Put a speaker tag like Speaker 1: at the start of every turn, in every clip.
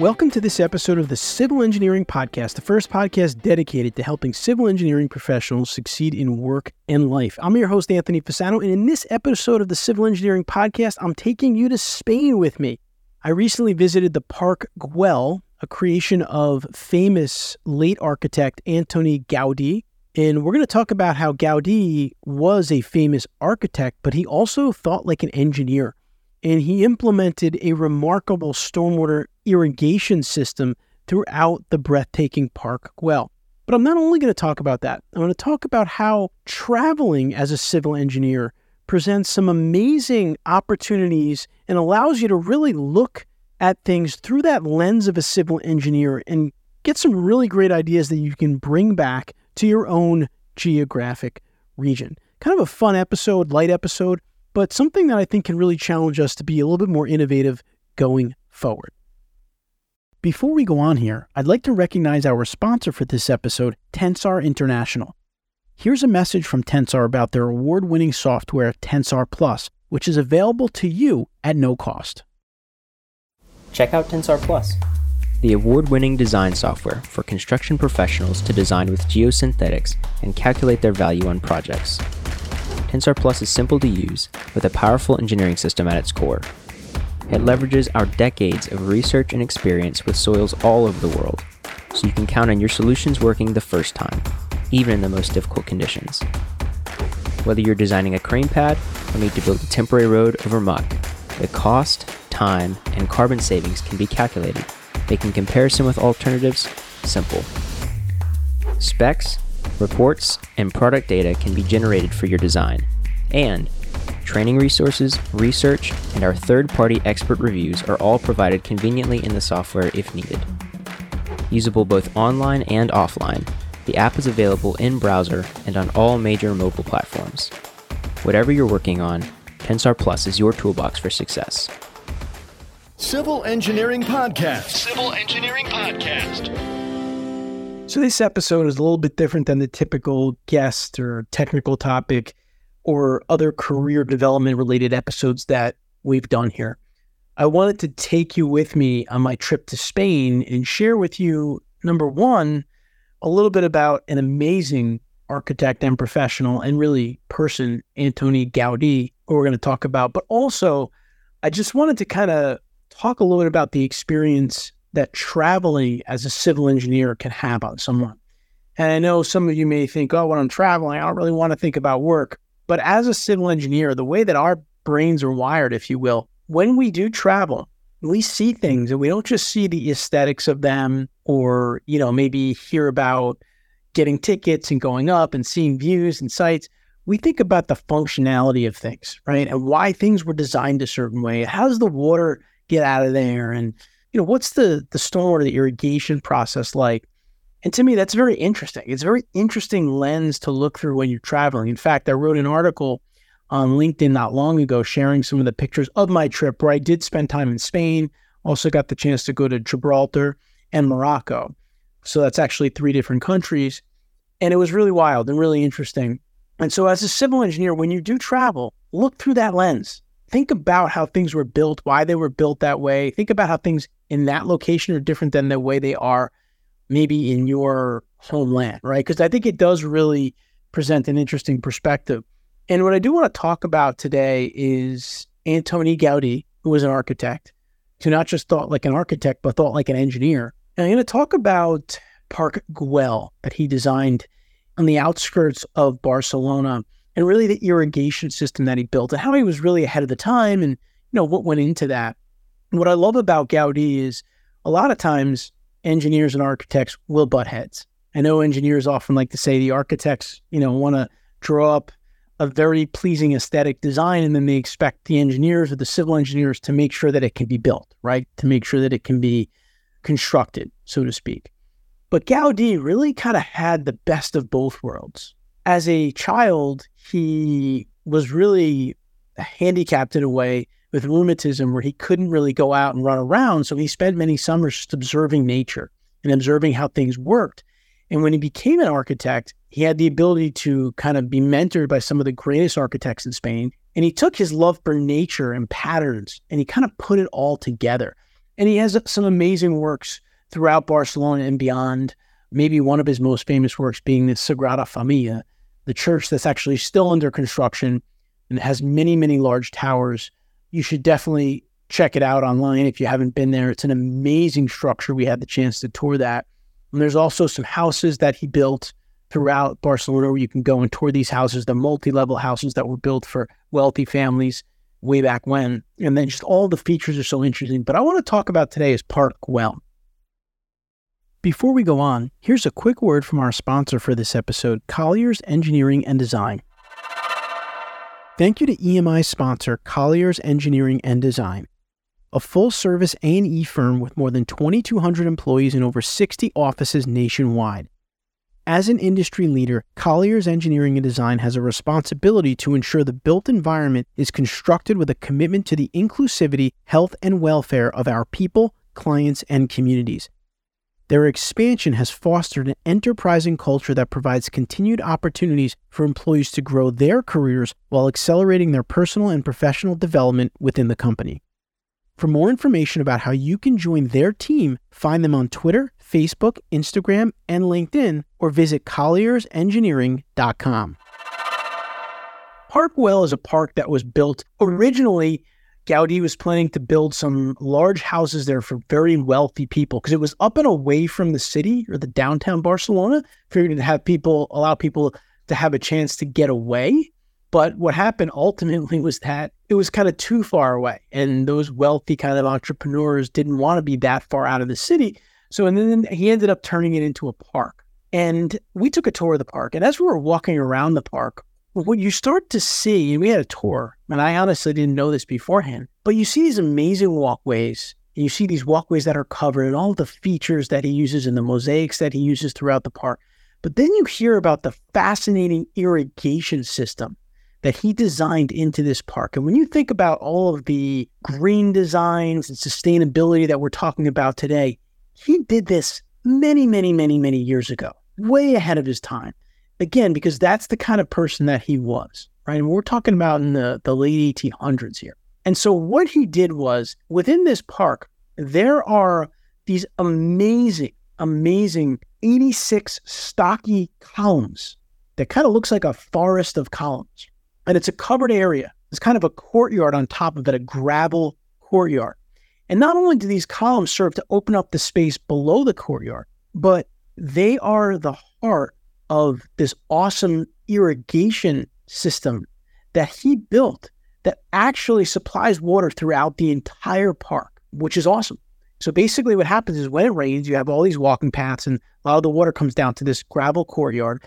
Speaker 1: Welcome to this episode of the Civil Engineering Podcast, the first podcast dedicated to helping civil engineering professionals succeed in work and life. I'm your host, Anthony Fasano, and in this episode of the Civil Engineering Podcast, I'm taking you to Spain with me. I recently visited the Park Güell, a creation of famous late architect Antoni Gaudí. And we're going to talk about how Gaudí was a famous architect, but he also thought like an engineer and he implemented a remarkable stormwater irrigation system throughout the breathtaking Park Güell. But I'm not only going to talk about that, I'm going to talk about how traveling as a civil engineer presents some amazing opportunities and allows you to really look at things through that lens of a civil engineer and get some really great ideas that you can bring back to your own geographic region. Kind of a fun episode, light episode but something that I think can really challenge us to be a little bit more innovative going forward. Before we go on here, I'd like to recognize our sponsor for this episode, Tensar International. Here's a message from Tensar about their award winning software, Tensar Plus, which is available to you at no cost.
Speaker 2: Check out Tensar Plus, the award winning design software for construction professionals to design with geosynthetics and calculate their value on projects. Tensar Plus is simple to use with a powerful engineering system at its core. It leverages our decades of research and experience with soils all over the world, so you can count on your solutions working the first time, even in the most difficult conditions. Whether you're designing a crane pad or need to build a temporary road over muck, the cost, time, and carbon savings can be calculated, making comparison with alternatives simple. Specs, Reports and product data can be generated for your design. And training resources, research, and our third party expert reviews are all provided conveniently in the software if needed. Usable both online and offline, the app is available in browser and on all major mobile platforms. Whatever you're working on, Tensar Plus is your toolbox for success.
Speaker 3: Civil Engineering Podcast. Civil Engineering Podcast.
Speaker 1: So, this episode is a little bit different than the typical guest or technical topic or other career development related episodes that we've done here. I wanted to take you with me on my trip to Spain and share with you, number one, a little bit about an amazing architect and professional and really person, Antoni Gaudí, who we're going to talk about. But also, I just wanted to kind of talk a little bit about the experience that traveling as a civil engineer can have on someone. And I know some of you may think, oh, when I'm traveling, I don't really want to think about work. But as a civil engineer, the way that our brains are wired, if you will, when we do travel, we see things and we don't just see the aesthetics of them or, you know, maybe hear about getting tickets and going up and seeing views and sites. We think about the functionality of things, right? And why things were designed a certain way. How does the water get out of there? And you know, what's the the stormwater, the irrigation process like? And to me, that's very interesting. It's a very interesting lens to look through when you're traveling. In fact, I wrote an article on LinkedIn not long ago sharing some of the pictures of my trip where I did spend time in Spain. Also got the chance to go to Gibraltar and Morocco. So that's actually three different countries. And it was really wild and really interesting. And so, as a civil engineer, when you do travel, look through that lens. Think about how things were built, why they were built that way. Think about how things in that location are different than the way they are maybe in your homeland, right? Because I think it does really present an interesting perspective. And what I do want to talk about today is Antoni Gaudí, who was an architect, who not just thought like an architect, but thought like an engineer. And I'm going to talk about Park Güell that he designed on the outskirts of Barcelona and really the irrigation system that he built and how he was really ahead of the time and you know what went into that. What I love about Gaudi is a lot of times engineers and architects will butt heads. I know engineers often like to say the architects, you know, want to draw up a very pleasing aesthetic design, and then they expect the engineers or the civil engineers to make sure that it can be built, right? To make sure that it can be constructed, so to speak. But Gaudi really kind of had the best of both worlds. As a child, he was really handicapped in a way with rheumatism where he couldn't really go out and run around. So he spent many summers just observing nature and observing how things worked. And when he became an architect, he had the ability to kind of be mentored by some of the greatest architects in Spain. And he took his love for nature and patterns and he kind of put it all together. And he has some amazing works throughout Barcelona and beyond. Maybe one of his most famous works being the Sagrada Familia, the church that's actually still under construction and has many, many large towers. You should definitely check it out online if you haven't been there. It's an amazing structure. We had the chance to tour that. And there's also some houses that he built throughout Barcelona where you can go and tour these houses, the multi level houses that were built for wealthy families way back when. And then just all the features are so interesting. But I want to talk about today is Park Güell. Before we go on, here's a quick word from our sponsor for this episode, Colliers Engineering and Design. Thank you to EMI sponsor Colliers Engineering and Design a full-service A&E firm with more than 2200 employees in over 60 offices nationwide. As an industry leader, Colliers Engineering and Design has a responsibility to ensure the built environment is constructed with a commitment to the inclusivity, health, and welfare of our people, clients, and communities. Their expansion has fostered an enterprising culture that provides continued opportunities for employees to grow their careers while accelerating their personal and professional development within the company. For more information about how you can join their team, find them on Twitter, Facebook, Instagram, and LinkedIn, or visit colliersengineering.com. Park Güell is a park that was built originally. Gaudi was planning to build some large houses there for very wealthy people because it was up and away from the city or the downtown Barcelona. figuring to have people allow people to have a chance to get away but what happened ultimately was that it was kind of too far away. And those wealthy kind of entrepreneurs didn't want to be that far out of the city. So, and then he ended up turning it into a park. And we took a tour of the park. And as we were walking around the park, what you start to see, and we had a tour, and I honestly didn't know this beforehand, but you see these amazing walkways. And you see these walkways that are covered and all the features that he uses and the mosaics that he uses throughout the park. But then you hear about the fascinating irrigation system that he designed into this park. And when you think about all of the green designs and sustainability that we're talking about today, he did this many, many, many, many years ago, way ahead of his time. Again, because that's the kind of person that he was, right? And we're talking about in the, the late 1800s here. And so what he did was within this park, there are these amazing, amazing 86 stocky columns that kind of looks like a forest of columns, and it's a covered area. It's kind of a courtyard on top of it, a gravel courtyard. And not only do these columns serve to open up the space below the courtyard, but they are the heart of this awesome irrigation system that he built that actually supplies water throughout the entire park, which is awesome. So basically, what happens is when it rains, you have all these walking paths, and a lot of the water comes down to this gravel courtyard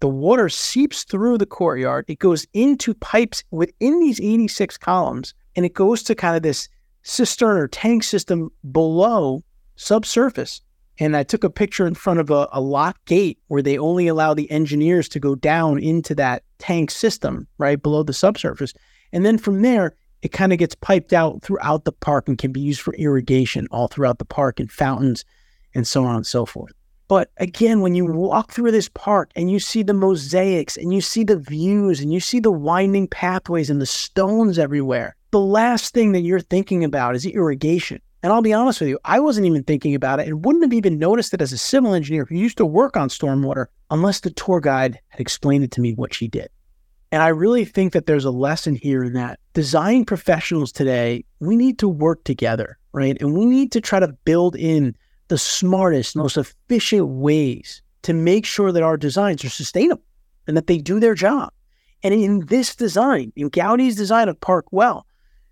Speaker 1: the water seeps through the courtyard. It goes into pipes within these 86 columns, and it goes to kind of this cistern or tank system below subsurface. And I took a picture in front of a, a lock gate where they only allow the engineers to go down into that tank system right below the subsurface. And then from there, it kind of gets piped out throughout the park and can be used for irrigation all throughout the park and fountains and so on and so forth. But again, when you walk through this park and you see the mosaics and you see the views and you see the winding pathways and the stones everywhere, the last thing that you're thinking about is irrigation. And I'll be honest with you, I wasn't even thinking about it and wouldn't have even noticed it as a civil engineer who used to work on stormwater unless the tour guide had explained it to me what she did. And I really think that there's a lesson here in that design professionals today, we need to work together, right? And we need to try to build in the smartest, most efficient ways to make sure that our designs are sustainable and that they do their job. And in this design, in Gaudi's design of Park Güell,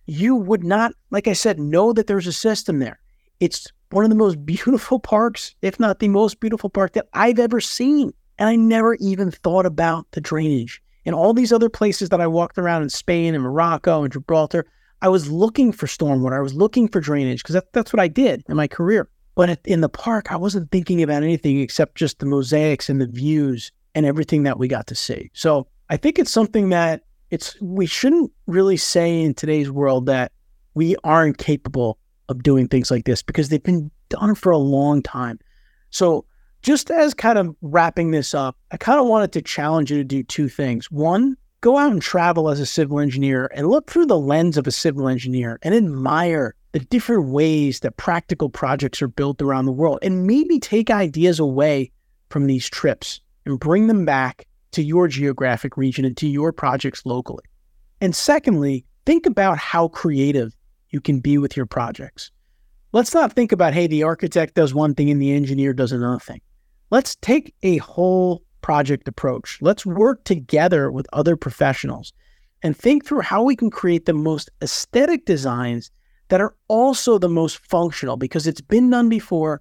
Speaker 1: you would not, like I said, know that there's a system there. It's one of the most beautiful parks, if not the most beautiful park that I've ever seen. And I never even thought about the drainage In all these other places that I walked around in Spain and Morocco and Gibraltar, I was looking for stormwater. I was looking for drainage because that, that's what I did in my career. But in the park, I wasn't thinking about anything except just the mosaics and the views and everything that we got to see. So I think it's something that it's we shouldn't really say in today's world that we aren't capable of doing things like this because they've been done for a long time. So just as kind of wrapping this up, I kind of wanted to challenge you to do two things. One, go out and travel as a civil engineer and look through the lens of a civil engineer and admire the different ways that practical projects are built around the world and maybe take ideas away from these trips and bring them back to your geographic region and to your projects locally. And secondly, think about how creative you can be with your projects. Let's not think about, hey, the architect does one thing and the engineer does another thing. Let's take a whole project approach. Let's work together with other professionals and think through how we can create the most aesthetic designs that are also the most functional because it's been done before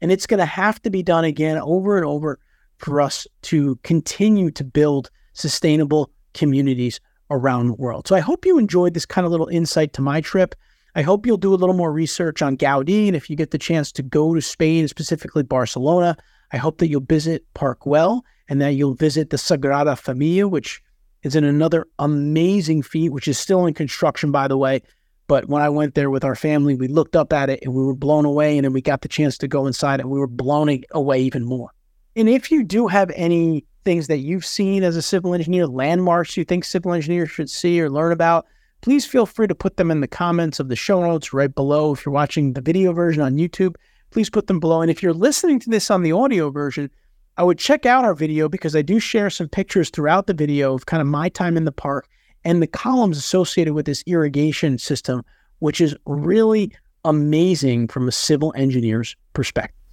Speaker 1: and it's going to have to be done again over and over for us to continue to build sustainable communities around the world. So I hope you enjoyed this kind of little insight to my trip. I hope you'll do a little more research on Gaudi. And if you get the chance to go to Spain, specifically Barcelona, I hope that you'll visit Park Güell and that you'll visit the Sagrada Familia, which is in another amazing feat, which is still in construction, by the way. But when I went there with our family, we looked up at it and we were blown away. And then we got the chance to go inside and we were blown away even more. And if you do have any things that you've seen as a civil engineer, landmarks you think civil engineers should see or learn about, please feel free to put them in the comments of the show notes right below. If you're watching the video version on YouTube, please put them below. And if you're listening to this on the audio version, I would check out our video because I do share some pictures throughout the video of kind of my time in the park and the columns associated with this irrigation system, which is really amazing from a civil engineer's perspective.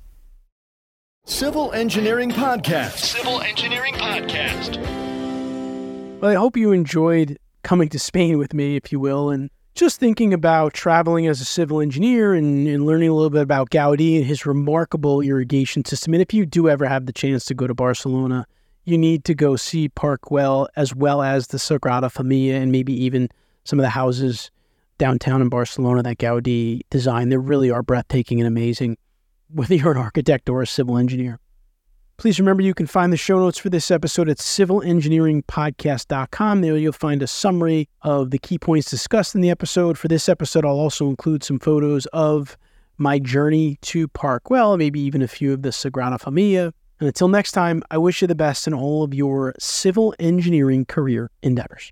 Speaker 3: Civil Engineering Podcast. Civil Engineering Podcast.
Speaker 1: Well, I hope you enjoyed coming to Spain with me, if you will, and just thinking about traveling as a civil engineer and, and, learning a little bit about Gaudi and his remarkable irrigation system. And if you do ever have the chance to go to Barcelona, you need to go see Park Güell as well as the Sagrada Familia and maybe even some of the houses downtown in Barcelona that Gaudi designed. They really are breathtaking and amazing, whether you're an architect or a civil engineer. Please remember you can find the show notes for this episode at civilengineeringpodcast.com. There you'll find a summary of the key points discussed in the episode. For this episode, I'll also include some photos of my journey to Park Güell, maybe even a few of the Sagrada Familia. And until next time, I wish you the best in all of your civil engineering career endeavors.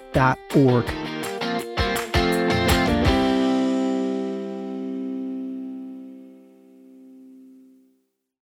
Speaker 1: engineeringmanagementinstitute.org.